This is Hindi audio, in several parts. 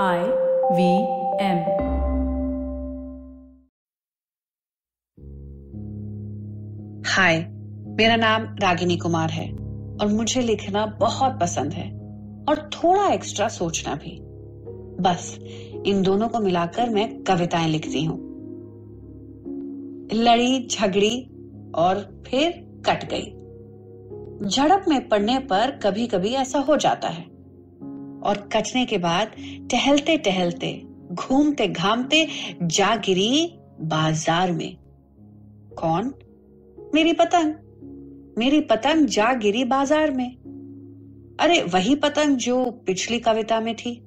I वी एम हाय मेरा नाम रागिनी कुमार है और मुझे लिखना बहुत पसंद है और थोड़ा एक्स्ट्रा सोचना भी। बस, इन दोनों को मिलाकर मैं कविताएँ लिखती हूँ। लड़ी, झगड़ी और फिर कट गई। झड़प में पड़ने पर कभी कभी ऐसा हो जाता है। और कटने के बाद टहलते टहलते, घूमते घामते जा गिरी बाज़ार में। कौन? मेरी पतंग। मेरी पतंग जा गिरी बाज़ार में। अरे, वही पतंग जो पिछली कविता में थी,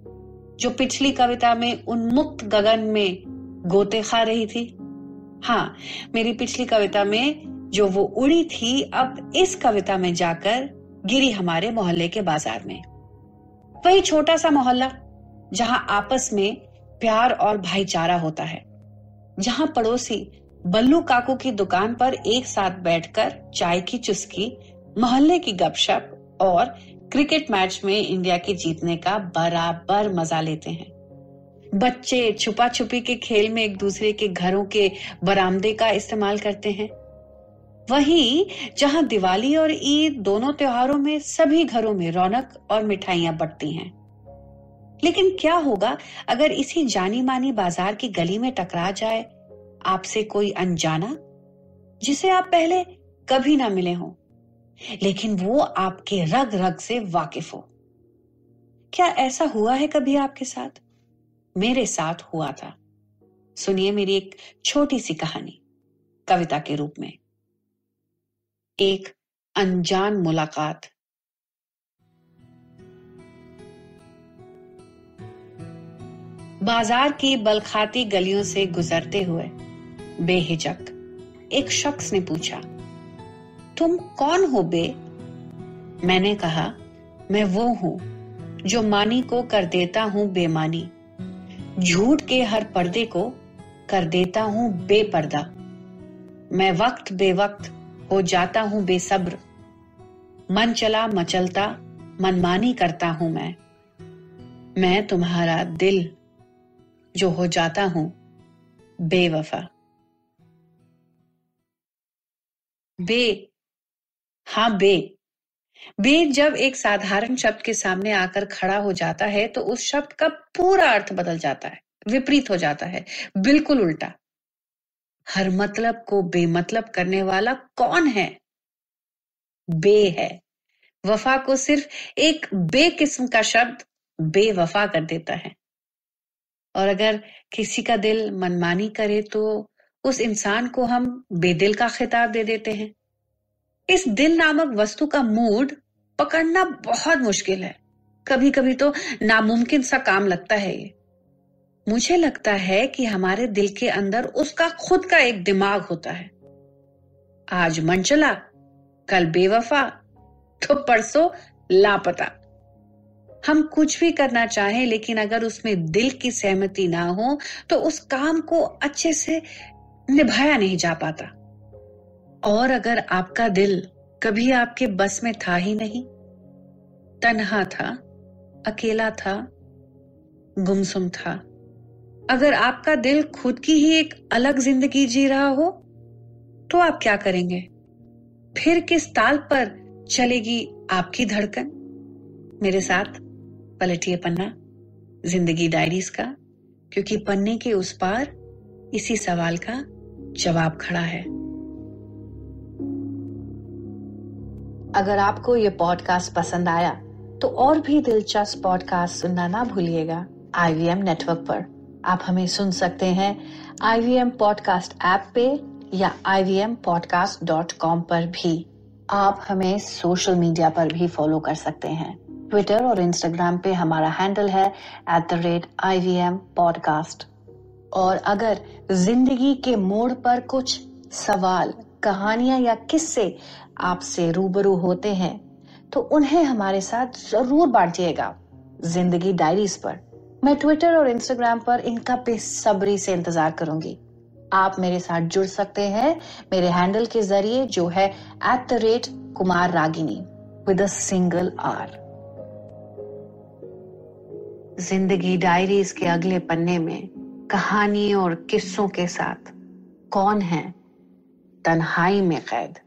जो पिछली कविता में उन्मुक्त गगन में गोते खा रही थी। हाँ मेरी पिछली कविता में जो वो उड़ी थी, अब इस कविता में जाकर गिरी हमारे मोहल्ले के बाज़ार में। वही छोटा सा मोहल्ला, जहाँ आपस में प्यार और भाईचारा होता है, जहाँ पड़ोसी बल्लू काकू की दुकान पर एक साथ बैठकर चाय की चुस्की, मोहल्ले की गपशप और क्रिकेट मैच में इंडिया के जीतने का बराबर मज़ा लेते हैं। बच्चे छुपा छुपी के खेल में एक दूसरे के घरों के बरामदे का इस्तेमाल करते हैं। वहीं जहाँ दिवाली और ईद दोनों त्योहारों में सभी घरों में रौनक और मिठाइयाँ बढ़ती हैं। लेकिन क्या होगा अगर इसी जानी मानी बाज़ार की गली में टकरा जाए? आपसे कोई अनजाना? जिसे आप पहले कभी ना मिले हो। लेकिन वो आपके रग रग से वाकिफ हो। क्या ऐसा हुआ है कभी आपके साथ? मेरे साथ हुआ था। सुनिए मेरी एक छोटी सी कहानी, कविता के रूप में। एक अनजान मुलाकात। बाज़ार की बलखाती गलियों से गुजरते हुए बेहिचक एक शख्स ने पूछा, तुम कौन हो बे? मैंने कहा, मैं वो हूँ, जो मानी को कर देता हूँ बेमानी। झूठ के हर पर्दे को कर देता हूँ बेपर्दा। मैं वक्त बेवक्त हो जाता हूँ बेसब्र। मन चला, मचलता, मनमानी करता हूँ मैं। मैं तुम्हारा दिल, जो हो जाता हूँ बेवफा। बे हाँ बे। बे जब एक साधारण शब्द के सामने आकर खड़ा हो जाता है तो उस शब्द का पूरा अर्थ बदल जाता है, विपरीत हो जाता है, बिल्कुल उल्टा। हर मतलब को बेमतलब करने वाला कौन है? बे है। वफा को सिर्फ़ एक बे किस्म का शब्द बेवफा कर देता है। और अगर किसी का दिल मनमानी करे तो उस इंसान को हम बेदिल का खिताब दे देते हैं। इस दिल नामक वस्तु का मूड पकड़ना बहुत मुश्किल है। कभी कभी तो नामुमकिन सा काम लगता है ये। मुझे लगता है कि हमारे दिल के अंदर उसका खुद का एक दिमाग होता है। आज मन चला कल बेवफा तो परसों लापता। हम कुछ भी करना चाहें, लेकिन अगर उसमें दिल की सहमति ना हो तो उस काम को अच्छे से निभाया नहीं जा पाता। और अगर आपका दिल कभी आपके बस में था ही नहीं, तन्हा था, अकेला था, गुमसुम था अगर आपका दिल खुद की ही एक अलग ज़िंदगी जी रहा हो तो आप क्या करेंगे? फिर किस ताल पर चलेगी आपकी धड़कन? मेरे साथ पलटिए पन्ना, ज़िंदगी डायरीज का, क्योंकि पन्ने के उस पार इसी सवाल का जवाब खड़ा है। अगर आपको ये पॉडकास्ट पसंद आया तो और भी दिलचस्प पॉडकास्ट सुनना ना भूलिएगा आईवीएम नेटवर्क पर। आप हमें सुन सकते हैं I V M podcast app पे या ivmpodcast.com पर भी। आप हमें सोशल मीडिया पर भी फॉलो कर सकते हैं। ट्विटर और इंस्टाग्राम पे हमारा हैंडल है at the rate I V M podcast और अगर ज़िंदगी के मोड़ पर कुछ सवाल, कहानियाँ या किस्से आपसे रूबरू होते हैं तो उन्हें हमारे साथ ज़रूर बांटिएगा ज़िंदगी डायरीज पर। मैं ट्विटर और इंस्टाग्राम पर इनका बेसब्री से इंतज़ार करूँगी। आप मेरे साथ जुड़ सकते हैं मेरे हैंडल के ज़रिए, जो है at the rate Kumar Ragini with a single R Zindagi diaries के अगले पन्ने में कहानी और किस्सों के साथ कौन है तन्हाई में कैद?